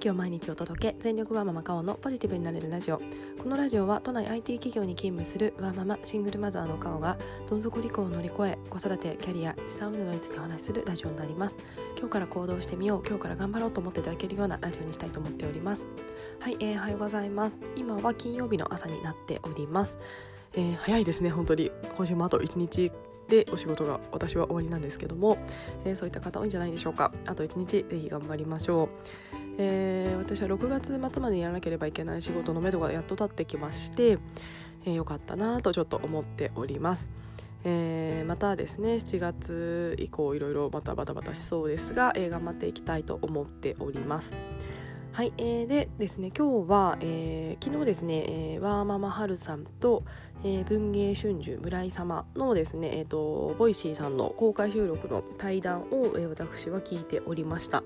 気を毎日お届け全力ワーママカオのポジティブになれるラジオ。このラジオは都内 IT 企業に勤務するワーママシングルマザーのカオがどん底離婚を乗り越え子育てキャリア資産運などについてお話しするラジオになります。今日から行動してみよう。今日から頑張ろうと思っていただけるようなラジオにしたいと思っております。はい、えー、おはようございます。今は金曜日の朝になっております、えー、早いですね。本当に今週もあと1日でお仕事が私は終わりなんですけども、えー、そういった方多いんじゃないでしょうか。あと1日ぜひ頑張りましょう。えー、私は6月末までやらなければいけない仕事のめどがやっと立ってきまして、えー、よかったなとちょっと思っております。えー、またですね7月以降いろいろまたバタバタしそうですが、えー、頑張っていきたいと思っております。はい、えー、でですね今日は、えー、昨日ですね、えー、ワーママハルさんと、えー、文芸春秋村井様のですね、えーと、ボイシーさんの公開収録の対談を、えー、私は聞いておりました。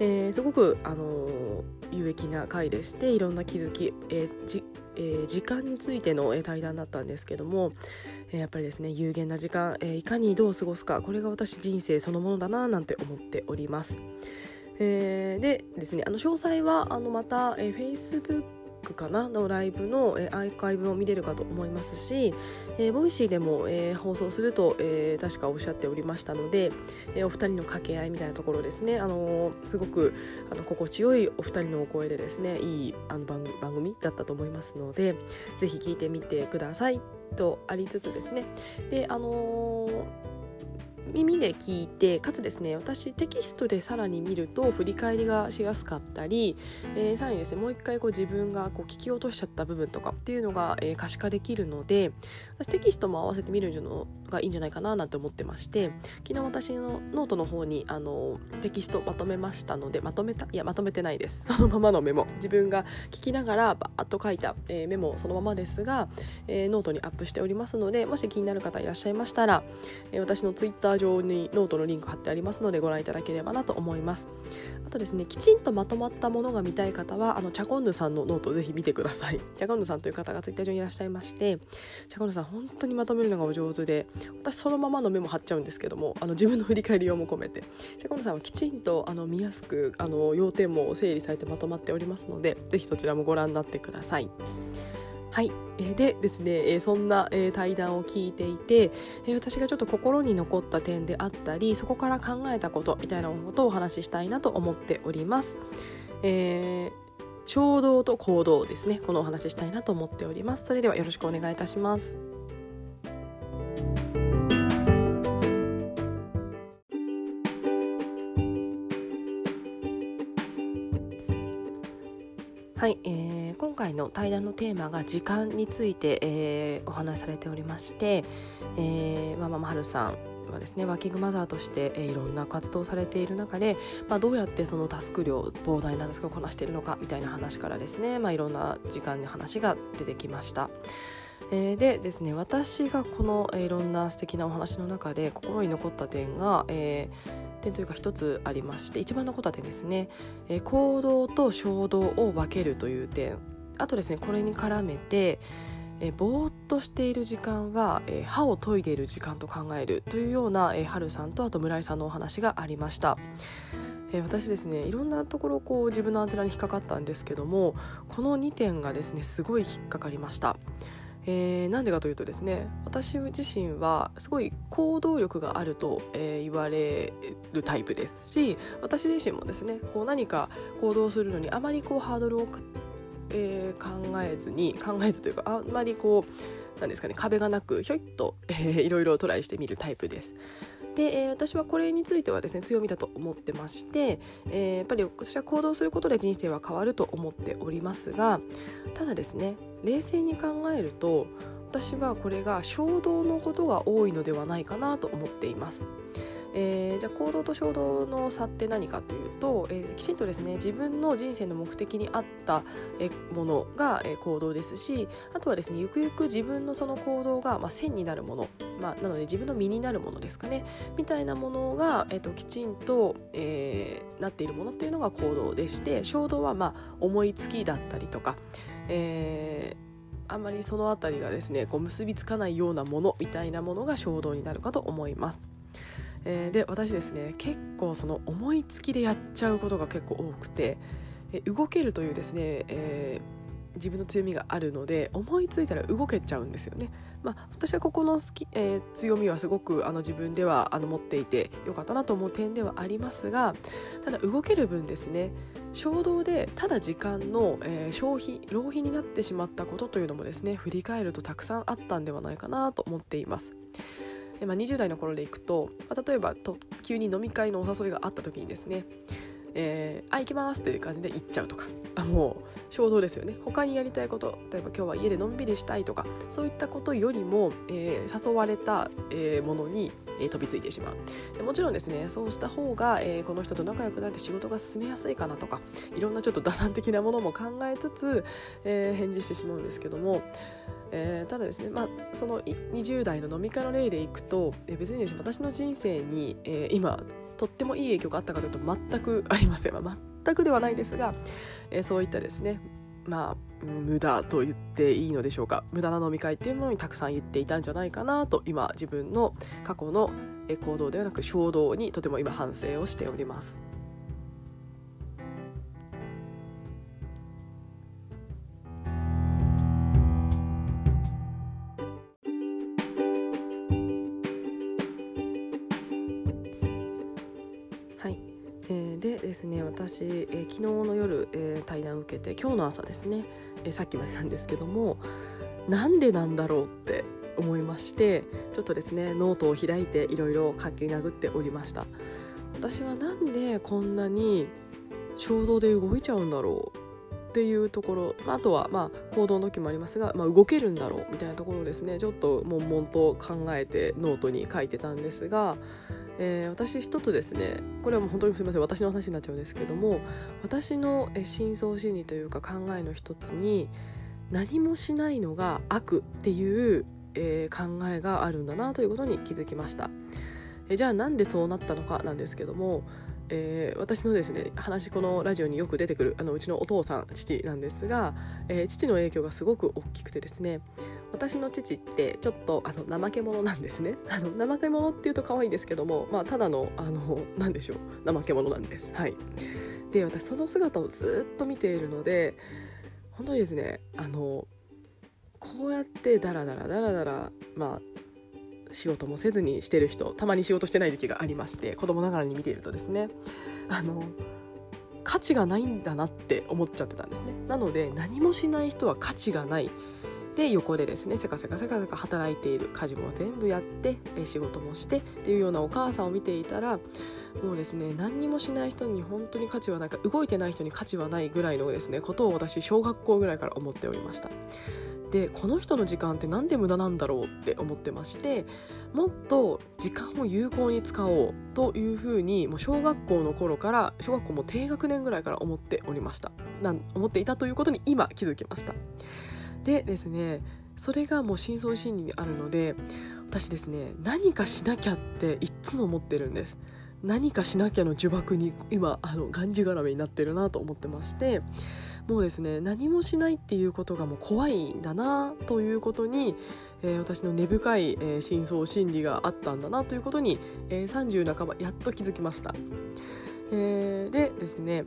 えー、すごく、あの有益な回でしていろんな気づき、えーえー、時間についての対談だったんですけども、えやっぱりですね有限な時間、えいかにどう過ごすかこれが私人生そのものだななんて思っております。えー、でですねあの詳細はあのまた、えー、Facebook クかなのライブの、えー、アーカイブを見れるかと思いますし、えー、ボイシーでも、えー、放送すると、えー、確かおっしゃっておりましたので、えー、お二人の掛け合いみたいなところですね、あのー、すごくあの心地よいお二人のお声でですねいいあの番番組だったと思いますのでぜひ聞いてみてくださいとありつつですね。であのー耳で聞いてかつですね私テキストでさらに見ると振り返りがしやすかったり、えー、さらにですねもう一回こう自分がこう聞き落としちゃった部分とかっていうのが、えー、可視化できるので私テキストも合わせて見るのがいいんじゃないかななんて思ってまして昨日私のノートの方にあのテキストまとめましたのでまとめたいやまとめてないです。そのままのメモ。自分が聞きながらバーッと書いた、えー、メモそのままですが、えノートにアップしておりますのでもし気になる方いらっしゃいましたら、え私のツイッター上にノートのリンク貼ってありますのでご覧いただければなと思います。あとですねきちんとまとまったものが見たい方はあのチャコンヌさんのノートをぜひ見てください。チャコンヌさんという方がツイッター上にいらっしゃいましてチャコンヌさん本当にまとめるのがお上手で私そのままのメモ貼っちゃうんですけどもあの自分の振り返り用も込めて。チャコンヌさんはきちんとあの見やすくあの要点も整理されてまとまっておりますのでぜひそちらもご覧になってください。はい、えー、でですね、えー、そんな、えー、対談を聞いていて、え私がちょっと心に残った点であったりそこから考えたことみたいなことをお話ししたいなと思っております。え衝動と行動ですね。このお話ししたいなと思っております。それではよろしくお願いいたします。はい、えー、今回の対談のテーマが時間について、えー、お話しされておりまして、えー、ママはるさんはですねワーキングマザーとして、えー、いろんな活動をされている中で、まあ、どうやってそのタスク量膨大なタスクをこなしているのかみたいな話からですね、まあ、いろんな時間の話が出てきました。でですね私がこの、いろんな素敵なお話の中で心に残った点が、えー点というか一つありまして一番のことは点ですね、えー、行動と衝動を分けるという点あとですねこれに絡めてえ、ぼーっとしている時間は、え、歯を研いでいる時間と考えるというような、えー、春さんとあと村井さんのお話がありました。え、私ですねいろんなところこう自分のアンテナに引っかかったんですけどもこの2点がですねすごい引っかかりました。えー、なんでかというとですね私自身はすごい行動力があると、えー、言われるタイプですし私自身もですねこう何か行動するのにあまりこうハードルを、えー、考えずに考えずというかあんまりこうなんですかね壁がなくひょいっと、えー、いろいろトライしてみるタイプです。で、えー、私はこれについてはですね強みだと思ってまして、えー、やっぱり私は行動することで人生は変わると思っておりますがただですね冷静に考えると私はこれが衝動のことが多いのではないかなと思っています。えー、じゃあ行動と衝動の差って何かというと、えー、きちんとですね自分の人生の目的に合ったものが、行動ですしあとはですねゆくゆく自分のその行動が、まあ、線になるもの、まあ、なので自分の身になるものですかねみたいなものが、えーと、きちんと、えー、なっているものっていうのが行動でして衝動はまあ思いつきだったりとか、えー、あんまりその辺りがですねこう結びつかないようなものみたいなものが衝動になるかと思います。えー、で私ですね結構その思いつきでやっちゃうことが結構多くてえ動けるというですね、えー自分の強みがあるので思いついたら動けちゃうんですよね。まあ、私はここの好き、えー、強みはすごくあの自分ではあの持っていてよかったなと思う点ではありますがただ動ける分ですね衝動でただ時間の、えー、消費浪費になってしまったことというのもですね振り返るとたくさんあったんではないかなと思っています。まあ、20代の頃でいくと、まあ、例えばと急に飲み会のお誘いがあった時にですねえー、あ行きますっていう感じで行っちゃうとかあもう衝動ですよね。他にやりたいこと例えば今日は家でのんびりしたいとかそういったことよりも、えー、誘われた、えー、ものに、えー、飛びついてしまう。でもちろんですねそうした方が、えー、この人と仲良くなって仕事が進めやすいかなとかいろんなちょっと打算的なものも考えつつ、えー、返事してしまうんですけどもえー、ただですね、まあ、その20代の飲み会の例でいくと、えー、別にですね私の人生に、えー、今とってもいい影響があったかというと全くありません、まあ、全くではないですが、えー、そういったですねまあ無駄と言っていいのでしょうか。無駄な飲み会っていうものにたくさん言っていたんじゃないかなと今自分の過去の行動ではなく衝動にとても今反省をしております。でですね私、えー、昨日の夜、えー、対談を受けて今日の朝ですね、え、さっきまでなんですけどもなんでなんだろうって思いましてちょっとですねノートを開いていろいろ書き殴っておりました。私はなんでこんなに衝動で動いちゃうんだろうっていうところ、まあ、あとはまあ行動の時もありますが、まあ、動けるんだろうみたいなところをですねちょっと悶々と考えてノートに書いてたんですがえー、私一つですねこれはもう本当にすみません私の話になっちゃうんですけども私の深層心理というか考えの一つに何もしないのが悪っていう、えー、考えがあるんだなということに気づきました。えー、じゃあなんでそうなったのかなんですけどもえー、私のですね話このラジオによく出てくるあのうちのお父さん父なんですが、えー、父の影響がすごく大きくてですね私の父ってちょっとあの怠け者なんですね。あの怠け者っていうと可愛いですけどもまあただのあの何でしょう。怠け者なんです。はい。で私その姿をずっと見ているので本当にですねあのこうやってダラダラダラダラまあ仕事もせずにしてる人たまに仕事してない時期がありまして子供ながらに見ているとですねあの価値がないんだなって思っちゃってたんですね。なので何もしない人は価値がないで横でですねせかせかせかせか働いている家事も全部やって仕事もしてっていうようなお母さんを見ていたらもうですね何にもしない人に本当に価値はないか動いてない人に価値はないぐらいのですねことを私小学校ぐらいから思っておりました。でこの人の時間って何で無駄なんだろうって思ってましてもっと時間を有効に使おうというふうにもう小学校の頃から小学校も低学年ぐらいから思っておりました。なん思っていたということに今気づきました。でですねそれがもう深層心理にあるので私ですね何かしなきゃっていつも思ってるんです何かしなきゃの呪縛に今あのがんじがらめになってるなと思ってましてもうですね何もしないっていうことがもう怖いんだなということに、えー、私の根深い、えー、深層心理があったんだなということに、えー、30半ばやっと気づきました。えー、でですね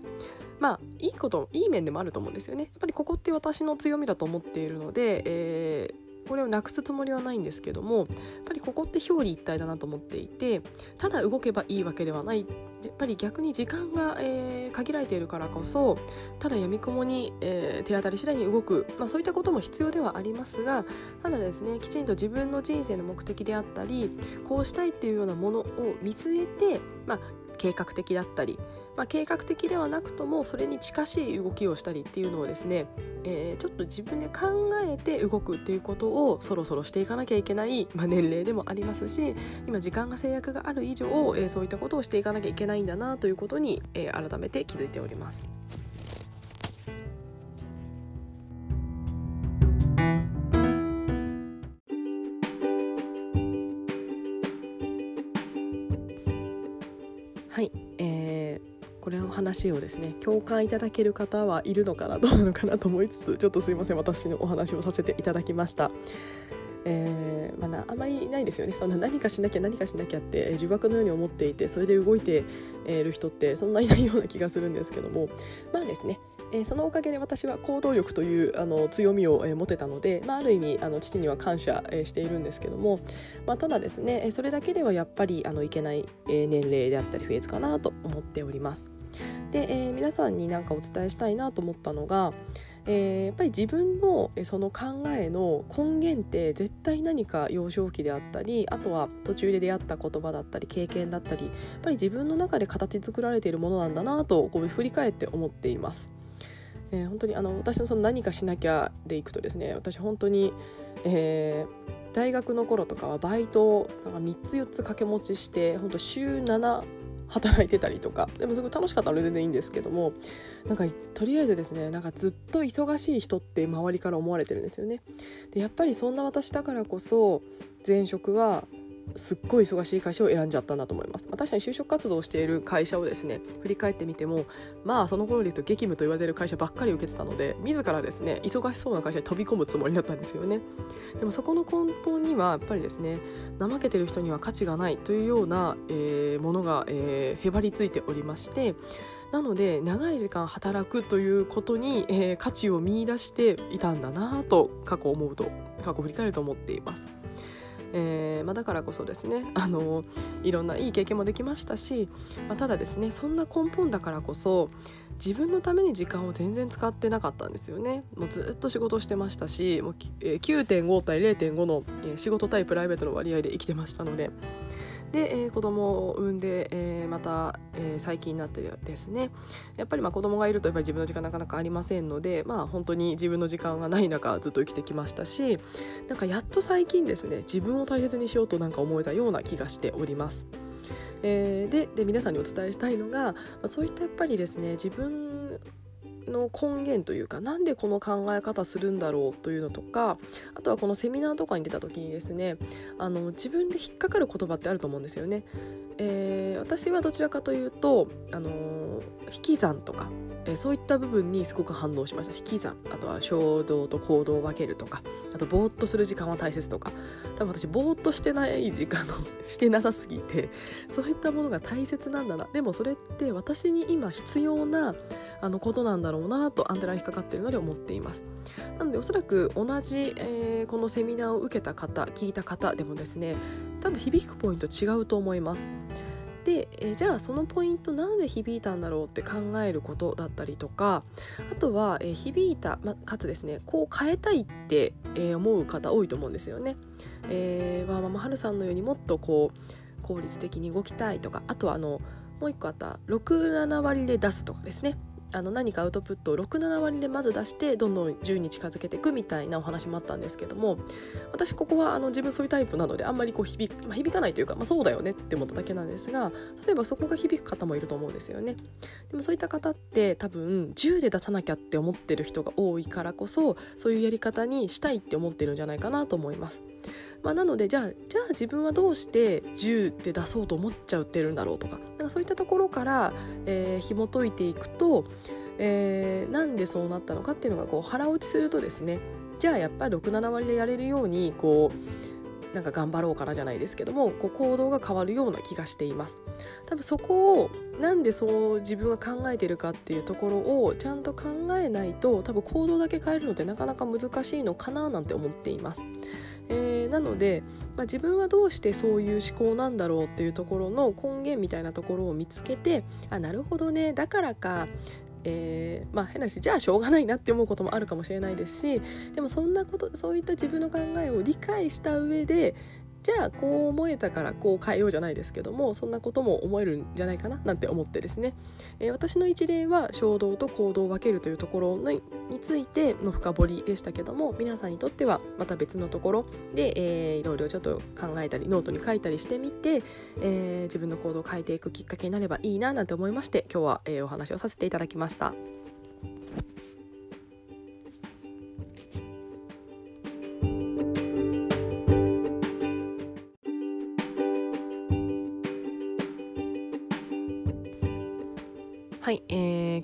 まあいいこといい面でもあると思うんですよね。やっぱりここって私の強みだと思っているので、えーこれをなくすつもりはないんですけどもやっぱりここって表裏一体だなと思っていてただ動けばいいわけではないやっぱり逆に時間が、えー、限られているからこそただやみくもに、えー、手当たり次第に動く、まあ、そういったことも必要ではありますがただですねきちんと自分の人生の目的であったりこうしたいっていうようなものを見据えて、まあ、計画的だったりまあ、計画的ではなくともそれに近しい動きをしたりっていうのをですね、えー、ちょっと自分で考えて動くっていうことをそろそろしていかなきゃいけない、まあ、年齢でもありますし今時間が制約がある以上、えー、そういったことをしていかなきゃいけないんだなということに、えー、改めて気づいております。話をですね共感いただける方はいるのかなどうなのかなと思いつつちょっとすいません私のお話をさせていただきました。えーまあ、あまりないですよねそんな何かしなきゃ何かしなきゃって呪縛のように思っていてそれで動いている人ってそんないないような気がするんですけどもまあですね、えー、そのおかげで私は行動力というあの強みを、えー、持てたので、まあ、ある意味あの父には感謝、えー、しているんですけども、まあ、ただですねそれだけではやっぱりあのいけない、えー、年齢であったりフェーズかなと思っております。で、えー、皆さんに何かお伝えしたいなと思ったのが、えー、やっぱり自分のその考えの根源って絶対何か幼少期であったりあとは途中で出会った言葉だったり経験だったりやっぱり自分の中で形作られているものなんだなとこう振り返って思っています。えー、本当にあの私のその何かしなきゃでいくとですね私本当に、えー、大学の頃とかはバイトをなんか3つ4つ掛け持ちして本当週7働いてたりとかでもすごい楽しかったら全然いいんですけどもなんかとりあえずですねなんかずっと忙しい人って周りから思われてるんですよね。でやっぱりそんな私だからこそ前職はすっごい忙しい会社を選んじゃったんだと思います、まあ、確かに就職活動をしている会社をですね振り返ってみてもまあその頃で言うと激務と言われる会社ばっかり受けてたので自らですね忙しそうな会社に飛び込むつもりだったんですよねでもそこの根本にはやっぱりですね怠けてる人には価値がないというような、えー、ものが、えー、へばりついておりましてなので長い時間働くということに、えー、価値を見いだしていたんだなと過去思うと過去振り返ると思っています。えーまあ、だからこそですね あのいろんないい経験もできましたし、まあ、ただですねそんな根本だからこそ自分のために時間を全然使ってなかったんですよね。もうずっと仕事してましたしもう、9.5対0.5の、仕事対プライベートの割合で生きてましたのでで、えー、子供を産んで、えー、また、えー、最近になってですねやっぱりまあ子供がいるとやっぱり自分の時間なかなかありませんのでまあ本当に自分の時間がない中ずっと生きてきましたしなんかやっと最近ですね自分を大切にしようとなんか思えたような気がしております。えー、でで皆さんにお伝えしたいのが、まあ、そういったやっぱりですね自分の根源というかなんでこの考え方するんだろうというのとかあとはこのセミナーとかに出た時にですねあの自分で引っかかる言葉ってあると思うんですよね。えー、私はどちらかというと、あの引き算とか、えー、そういった部分にすごく反応しました。引き算あとは衝動と行動を分けるとかあとぼーっとする時間は大切とか。多分私ぼーっとしてない時間を してなさすぎてそういったものが大切なんだな。でもそれって私に今必要なあのことなんだろうなとアンテナに引っかかっているので思っています。なのでおそらく同じ、えー、このセミナーを受けた方聞いた方でもですね多分響くポイント違うと思います。で、え、じゃあそのポイントなんで響いたんだろうって考えることだったりとかあとは、え、響いた、ま、かつですねこう変えたいって、え、思う方多いと思うんですよね。えー、わーママハルさんのようにもっとこう効率的に動きたいとかあとはあのもう一個あった67割で出すとかですねあの何かアウトプットを67割でまず出してどんどん10に近づけていくみたいなお話もあったんですけども私ここはあの自分そういうタイプなのであんまりこう響,、まあ、響かないというか、まあ、そうだよねって思っただけなんですが例えばそこが響く方もいると思うんですよね。でもそういった方って多分10で出さなきゃって思ってる人が多いからこそそういうやり方にしたいって思ってるんじゃないかなと思います。まあ、なのでじゃあじゃあ自分はどうして10で出そうと思っちゃってるんだろうとかなんかそういったところから、えー、紐解いていくと、えー、なんでそうなったのかっていうのがこう腹落ちするとですねじゃあやっぱり67割でやれるようにこうなんか頑張ろうかなじゃないですけどもこう行動が変わるような気がしています。多分そこをなんでそう自分が考えてるかっていうところをちゃんと考えないと多分行動だけ変えるのってなかなか難しいのかななんて思っています。えー、なので、まあ、自分はどうしてそういう思考なんだろうっていうところの根源みたいなところを見つけてあなるほどねだからかえー、まあ変な話じゃあしょうがないなって思うこともあるかもしれないですしでもそんなことそういった自分の考えを理解した上でじゃあこう思えたからこう変えようじゃないですけどもそんなことも思えるんじゃないかななんて思ってですね、えー、私の一例は衝動と行動を分けるというところについての深掘りでしたけども皆さんにとってはまた別のところで、えー、いろいろちょっと考えたりノートに書いたりしてみて、えー、自分の行動を変えていくきっかけになればいいななんて思いまして今日は、えー、お話をさせていただきました。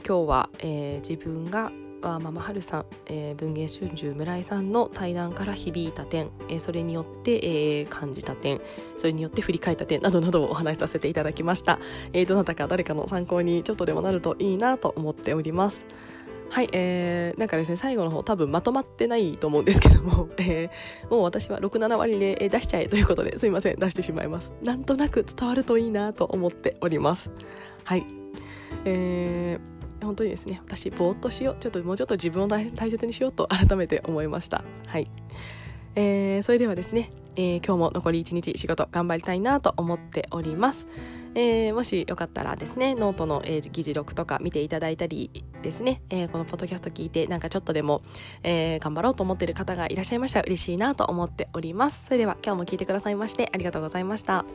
今日は、えー、自分がママハルさん、えー、文芸春秋村井さんの対談から響いた点、えー、それによって、えー、感じた点それによって振り返った点などなどをお話しさせていただきました、えー、どなたか誰かの参考にちょっとでもなるといいなと思っております。はい、えー、なんかですね最後の方多分まとまってないと思うんですけども、えー、もう私は67割で出しちゃえということですいません出してしまいます。なんとなく伝わるといいなと思っております。はい。えー、本当にですね私ぼーっとしようちょっともうちょっと自分を大切にしようと改めて思いました。はい。えー、それではですね、えー、今日も残り1日仕事頑張りたいなと思っております。えー、もしよかったらですねノートの、えー、議事録とか見ていただいたりですね、えー、このポッドキャスト聞いてなんかちょっとでも、えー、頑張ろうと思っている方がいらっしゃいましたら嬉しいなと思っております。それでは今日も聞いてくださいましてありがとうございました。